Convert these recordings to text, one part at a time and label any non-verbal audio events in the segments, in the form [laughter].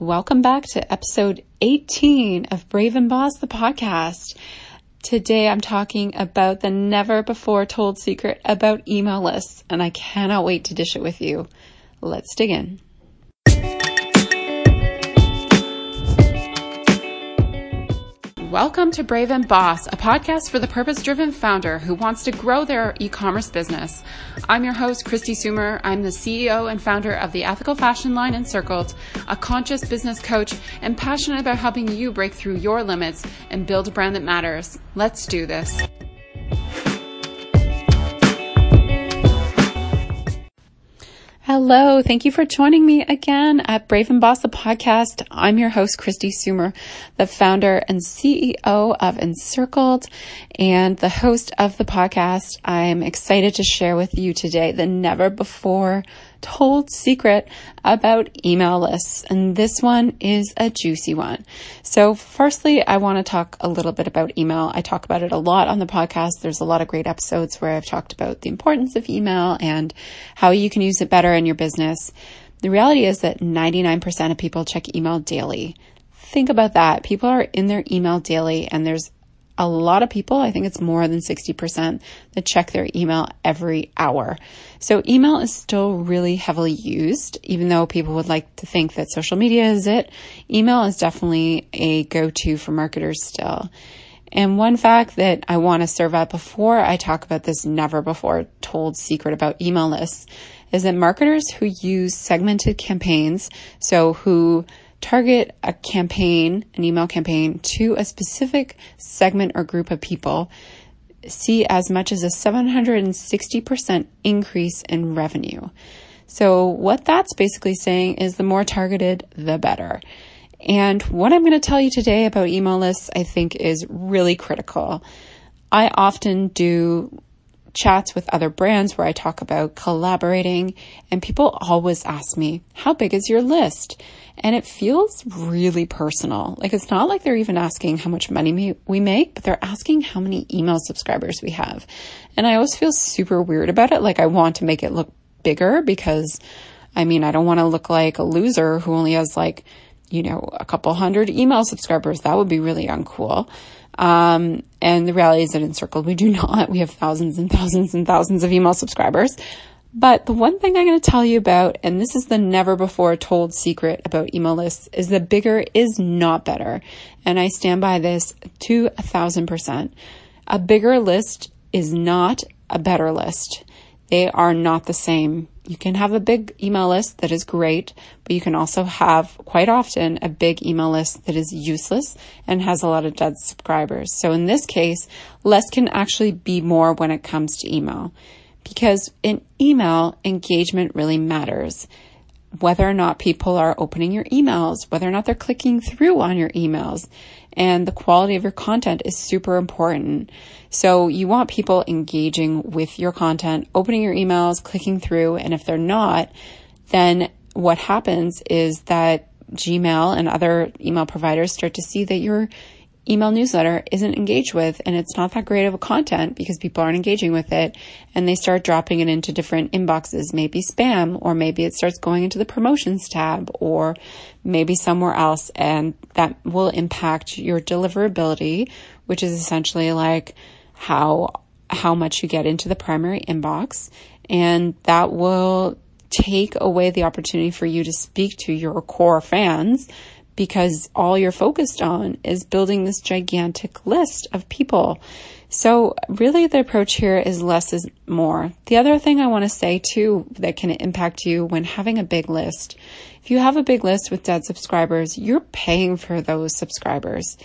Welcome back to episode 18 of Brave and Boss, the podcast. Today I'm talking about the never before told secret about email lists, and I cannot wait to dish it with you. Let's dig in. Welcome to Brave and Boss, a podcast for the purpose driven founder who wants to grow their e commerce business. I'm your host, Kristi Soomer. I'm the CEO and founder of the ethical fashion line Encircled, a conscious business coach, and passionate about helping you break through your limits and build a brand that matters. Let's do this. Hello. Thank you for joining me again at Brave and Boss, the podcast. I'm your host, Kristi Soomer, the founder and CEO of Encircled and the host of the podcast. I'm excited to share with you today the never before told secret about email lists. And this one is a juicy one. So firstly, I want to talk a little bit about email. I talk about it a lot on the podcast. There's a lot of great episodes where I've talked about the importance of email and how you can use it better in your business. The reality is that 99% of people check email daily. Think about that. People are in their email daily and there's a lot of people, I think it's more than 60% that check their email every hour. So email is still really heavily used, even though people would like to think that social media is it. Email is definitely a go-to for marketers still. And one fact that I want to serve up before I talk about this never before told secret about email lists is that marketers who use segmented campaigns, so who target a campaign, an email campaign to a specific segment or group of people, see as much as a 760% increase in revenue. So what that's basically saying is the more targeted, the better. And what I'm going to tell you today about email lists, I think is really critical. I often do chats with other brands where I talk about collaborating and people always ask me, how big is your list? And it feels really personal. Like it's not like they're even asking how much money we make, but they're asking how many email subscribers we have. And I always feel super weird about it. Like I want to make it look bigger because I mean, I don't want to look like a loser who only has like, you know, a couple hundred email subscribers. That would be really uncool. Um, and the reality is that Encircled, we do [laughs] not. We have thousands and thousands and thousands of email subscribers. But the one thing I'm going to tell you about, and this is the never before told secret about email lists, is that bigger is not better. And I stand by this to a thousand percent. A bigger list is not a better list. They are not the same. You can have a big email list that is great, but you can also have quite often a big email list that is useless and has a lot of dead subscribers. So in this case, less can actually be more when it comes to email because in email, engagement really matters. Whether or not people are opening your emails, whether or not they're clicking through on your emails, and the quality of your content is super important. So you want people engaging with your content, opening your emails, clicking through, and if they're not, then what happens is that Gmail and other email providers start to see that you're email newsletter isn't engaged with and it's not that great of a content because people aren't engaging with it and they start dropping it into different inboxes, maybe spam, or maybe it starts going into the promotions tab or maybe somewhere else. And that will impact your deliverability, which is essentially like how, how much you get into the primary inbox. And that will take away the opportunity for you to speak to your core fans because all you're focused on is building this gigantic list of people. So really the approach here is less is more. The other thing I want to say too that can impact you when having a big list. If you have a big list with dead subscribers, you're paying for those subscribers.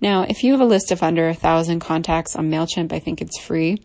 Now, if you have a list of under a thousand contacts on MailChimp, I think it's free.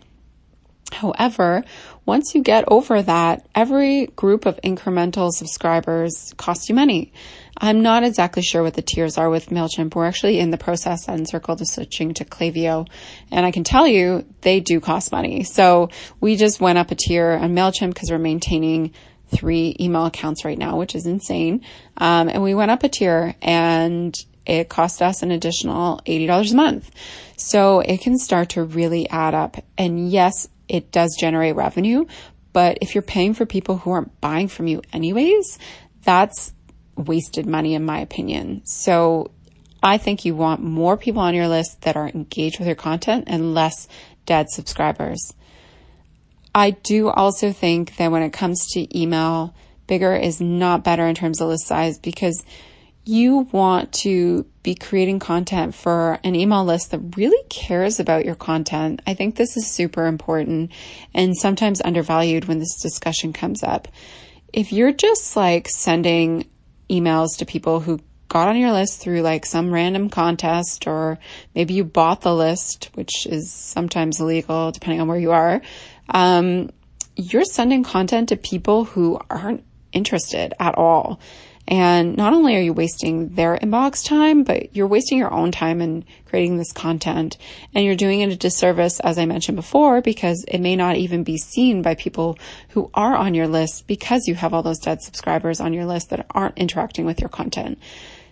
However, once you get over that, every group of incremental subscribers costs you money. I'm not exactly sure what the tiers are with MailChimp. We're actually in the process at of switching to Klaviyo. And I can tell you they do cost money. So we just went up a tier on MailChimp because we're maintaining three email accounts right now, which is insane. Um, and we went up a tier and it cost us an additional $80 a month. So it can start to really add up. And yes, it does generate revenue, but if you're paying for people who aren't buying from you anyways, that's wasted money, in my opinion. So I think you want more people on your list that are engaged with your content and less dead subscribers. I do also think that when it comes to email, bigger is not better in terms of list size because you want to be creating content for an email list that really cares about your content. I think this is super important and sometimes undervalued when this discussion comes up. If you're just like sending emails to people who got on your list through like some random contest or maybe you bought the list, which is sometimes illegal depending on where you are, um, you're sending content to people who aren't interested at all. And not only are you wasting their inbox time, but you're wasting your own time in creating this content. And you're doing it a disservice, as I mentioned before, because it may not even be seen by people who are on your list because you have all those dead subscribers on your list that aren't interacting with your content.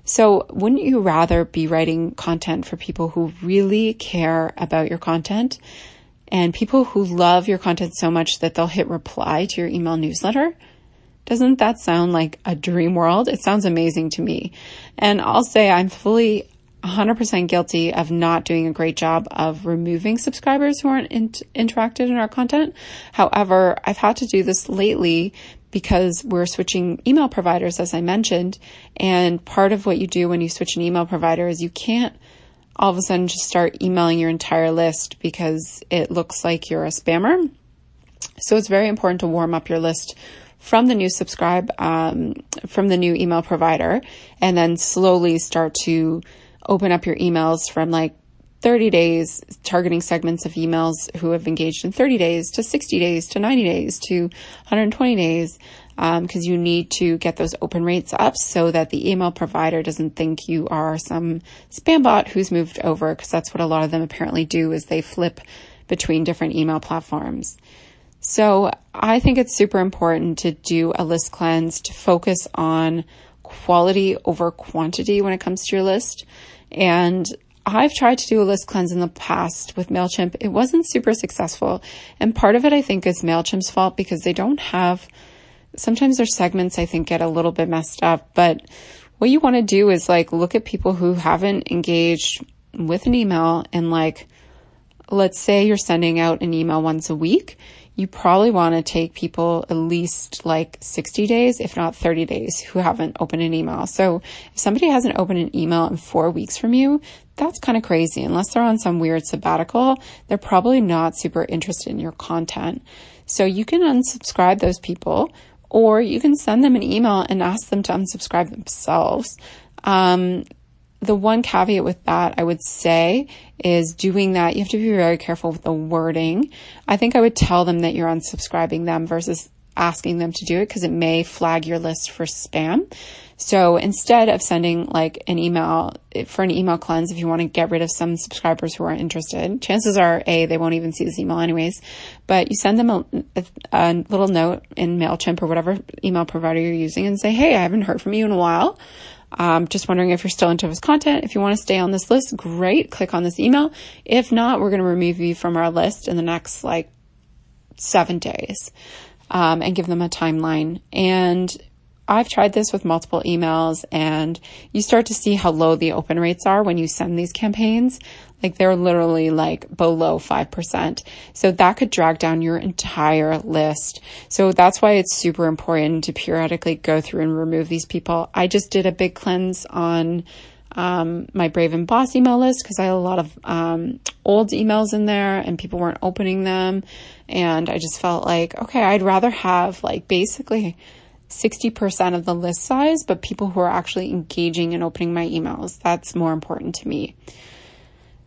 So wouldn't you rather be writing content for people who really care about your content and people who love your content so much that they'll hit reply to your email newsletter? Doesn't that sound like a dream world? It sounds amazing to me. And I'll say I'm fully 100% guilty of not doing a great job of removing subscribers who aren't in- interacted in our content. However, I've had to do this lately because we're switching email providers, as I mentioned. And part of what you do when you switch an email provider is you can't all of a sudden just start emailing your entire list because it looks like you're a spammer. So it's very important to warm up your list from the new subscribe, um, from the new email provider, and then slowly start to open up your emails from like 30 days, targeting segments of emails who have engaged in 30 days to 60 days to 90 days to 120 days, because um, you need to get those open rates up so that the email provider doesn't think you are some spam bot who's moved over, because that's what a lot of them apparently do is they flip between different email platforms. So I think it's super important to do a list cleanse to focus on quality over quantity when it comes to your list. And I've tried to do a list cleanse in the past with MailChimp. It wasn't super successful. And part of it, I think, is MailChimp's fault because they don't have, sometimes their segments, I think, get a little bit messed up. But what you want to do is like look at people who haven't engaged with an email and like, let's say you're sending out an email once a week you probably want to take people at least like 60 days, if not 30 days, who haven't opened an email. So if somebody hasn't opened an email in four weeks from you, that's kind of crazy. Unless they're on some weird sabbatical, they're probably not super interested in your content. So you can unsubscribe those people or you can send them an email and ask them to unsubscribe themselves. Um, the one caveat with that I would say is doing that. You have to be very careful with the wording. I think I would tell them that you're unsubscribing them versus asking them to do it because it may flag your list for spam. So instead of sending like an email for an email cleanse, if you want to get rid of some subscribers who aren't interested, chances are A, they won't even see this email anyways, but you send them a, a little note in MailChimp or whatever email provider you're using and say, Hey, I haven't heard from you in a while. Um, just wondering if you're still into this content. If you want to stay on this list, great. Click on this email. If not, we're going to remove you from our list in the next like seven days um, and give them a timeline. And I've tried this with multiple emails and you start to see how low the open rates are when you send these campaigns. Like they're literally like below 5%. So that could drag down your entire list. So that's why it's super important to periodically go through and remove these people. I just did a big cleanse on um, my Brave and Boss email list because I had a lot of um, old emails in there and people weren't opening them. And I just felt like, okay, I'd rather have like basically 60% of the list size, but people who are actually engaging and opening my emails. That's more important to me.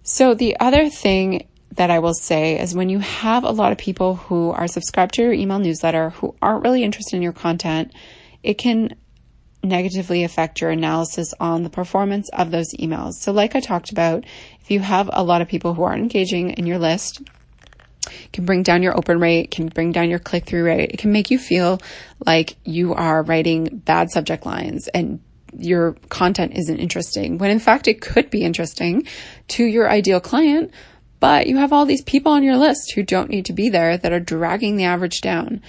So the other thing that I will say is when you have a lot of people who are subscribed to your email newsletter who aren't really interested in your content, it can negatively affect your analysis on the performance of those emails. So like I talked about, if you have a lot of people who aren't engaging in your list, can bring down your open rate, can bring down your click through rate. It can make you feel like you are writing bad subject lines and your content isn't interesting when in fact it could be interesting to your ideal client, but you have all these people on your list who don't need to be there that are dragging the average down.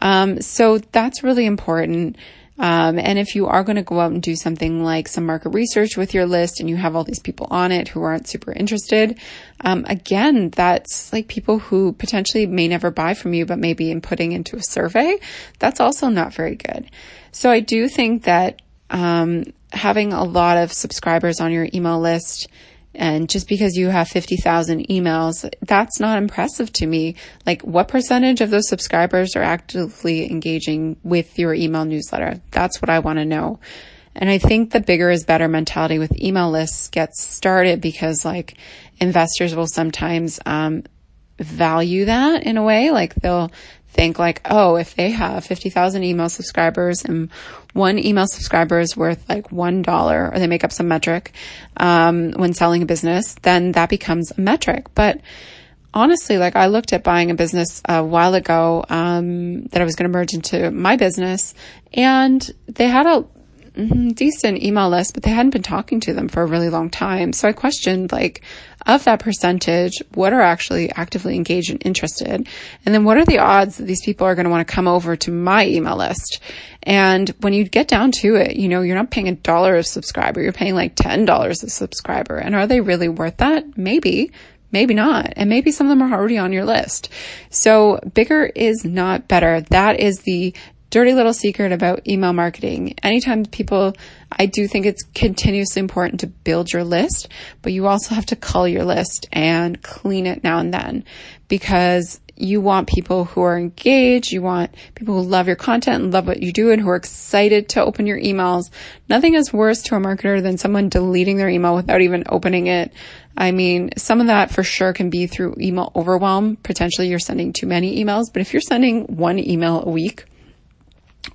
Um, so that's really important. Um, and if you are going to go out and do something like some market research with your list and you have all these people on it who aren't super interested, um, again, that's like people who potentially may never buy from you, but maybe in putting into a survey, that's also not very good. So I do think that um, having a lot of subscribers on your email list and just because you have 50,000 emails, that's not impressive to me. Like, what percentage of those subscribers are actively engaging with your email newsletter? That's what I want to know. And I think the bigger is better mentality with email lists gets started because, like, investors will sometimes um, value that in a way. Like, they'll think like, oh, if they have 50,000 email subscribers and one email subscriber is worth like $1 or they make up some metric, um, when selling a business, then that becomes a metric. But honestly, like I looked at buying a business a while ago, um, that I was going to merge into my business and they had a mm-hmm, decent email list, but they hadn't been talking to them for a really long time. So I questioned like, of that percentage, what are actually actively engaged and interested? And then what are the odds that these people are going to want to come over to my email list? And when you get down to it, you know, you're not paying a dollar a subscriber, you're paying like $10 a subscriber. And are they really worth that? Maybe. Maybe not. And maybe some of them are already on your list. So bigger is not better. That is the dirty little secret about email marketing. Anytime people, I do think it's continuously important to build your list, but you also have to cull your list and clean it now and then because you want people who are engaged. You want people who love your content and love what you do and who are excited to open your emails. Nothing is worse to a marketer than someone deleting their email without even opening it. I mean, some of that for sure can be through email overwhelm. Potentially you're sending too many emails, but if you're sending one email a week,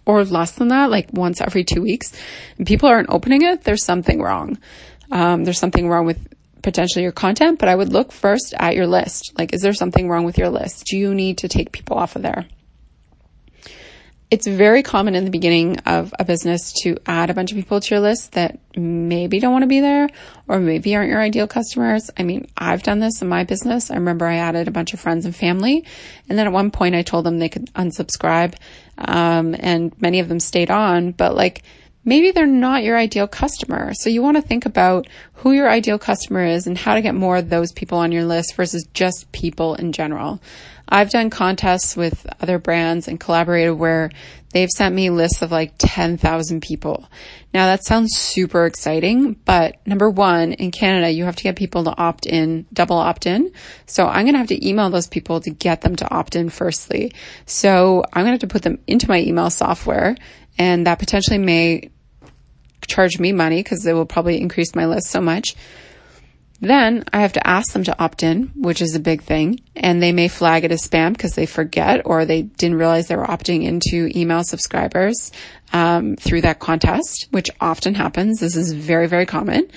or less than that, like once every two weeks, and people aren't opening it, there's something wrong. Um, there's something wrong with potentially your content, but I would look first at your list. Like, is there something wrong with your list? Do you need to take people off of there? It's very common in the beginning of a business to add a bunch of people to your list that maybe don't want to be there or maybe aren't your ideal customers. I mean, I've done this in my business. I remember I added a bunch of friends and family. And then at one point I told them they could unsubscribe. Um, and many of them stayed on, but like, maybe they're not your ideal customer. So you want to think about who your ideal customer is and how to get more of those people on your list versus just people in general. I've done contests with other brands and collaborated where they've sent me lists of like 10,000 people. Now that sounds super exciting, but number one, in Canada, you have to get people to opt in, double opt in. So I'm going to have to email those people to get them to opt in firstly. So I'm going to have to put them into my email software and that potentially may charge me money because it will probably increase my list so much. Then I have to ask them to opt in, which is a big thing. And they may flag it as spam because they forget or they didn't realize they were opting into email subscribers um, through that contest, which often happens. This is very, very common.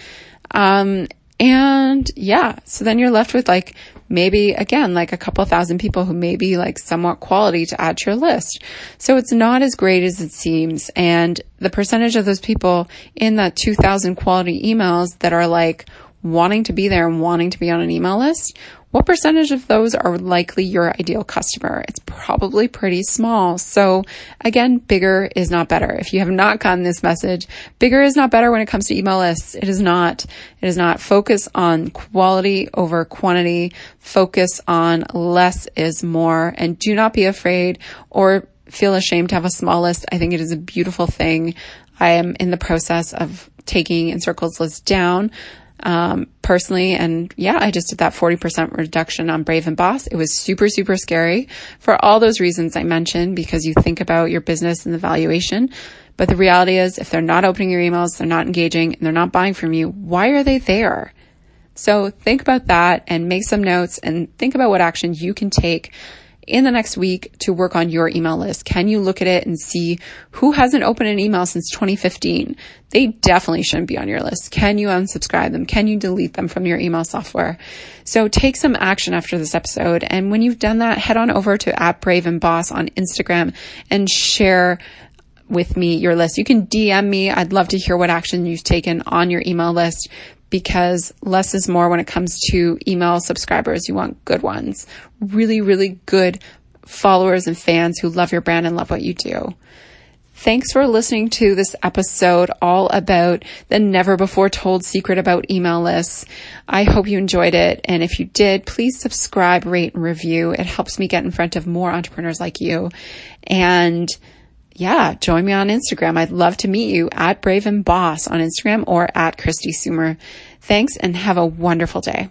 Um, and yeah, so then you're left with like maybe again, like a couple thousand people who may be like somewhat quality to add to your list. So it's not as great as it seems. And the percentage of those people in that 2000 quality emails that are like, wanting to be there and wanting to be on an email list, what percentage of those are likely your ideal customer? It's probably pretty small. So again, bigger is not better. If you have not gotten this message, bigger is not better when it comes to email lists. It is not. It is not. Focus on quality over quantity. Focus on less is more and do not be afraid or feel ashamed to have a small list. I think it is a beautiful thing. I am in the process of taking Encircled's list down um, personally. And yeah, I just did that 40% reduction on Brave and Boss. It was super, super scary for all those reasons I mentioned because you think about your business and the valuation. But the reality is if they're not opening your emails, they're not engaging and they're not buying from you, why are they there? So think about that and make some notes and think about what actions you can take in the next week to work on your email list? Can you look at it and see who hasn't opened an email since 2015? They definitely shouldn't be on your list. Can you unsubscribe them? Can you delete them from your email software? So take some action after this episode. And when you've done that, head on over to at Brave and Boss on Instagram and share with me your list. You can DM me. I'd love to hear what action you've taken on your email list because less is more when it comes to email subscribers. You want good ones, really, really good followers and fans who love your brand and love what you do. Thanks for listening to this episode all about the never before told secret about email lists. I hope you enjoyed it. And if you did, please subscribe, rate, and review. It helps me get in front of more entrepreneurs like you. And yeah, join me on Instagram. I'd love to meet you at Brave and Boss on Instagram or at Kristi Soomer. Thanks and have a wonderful day.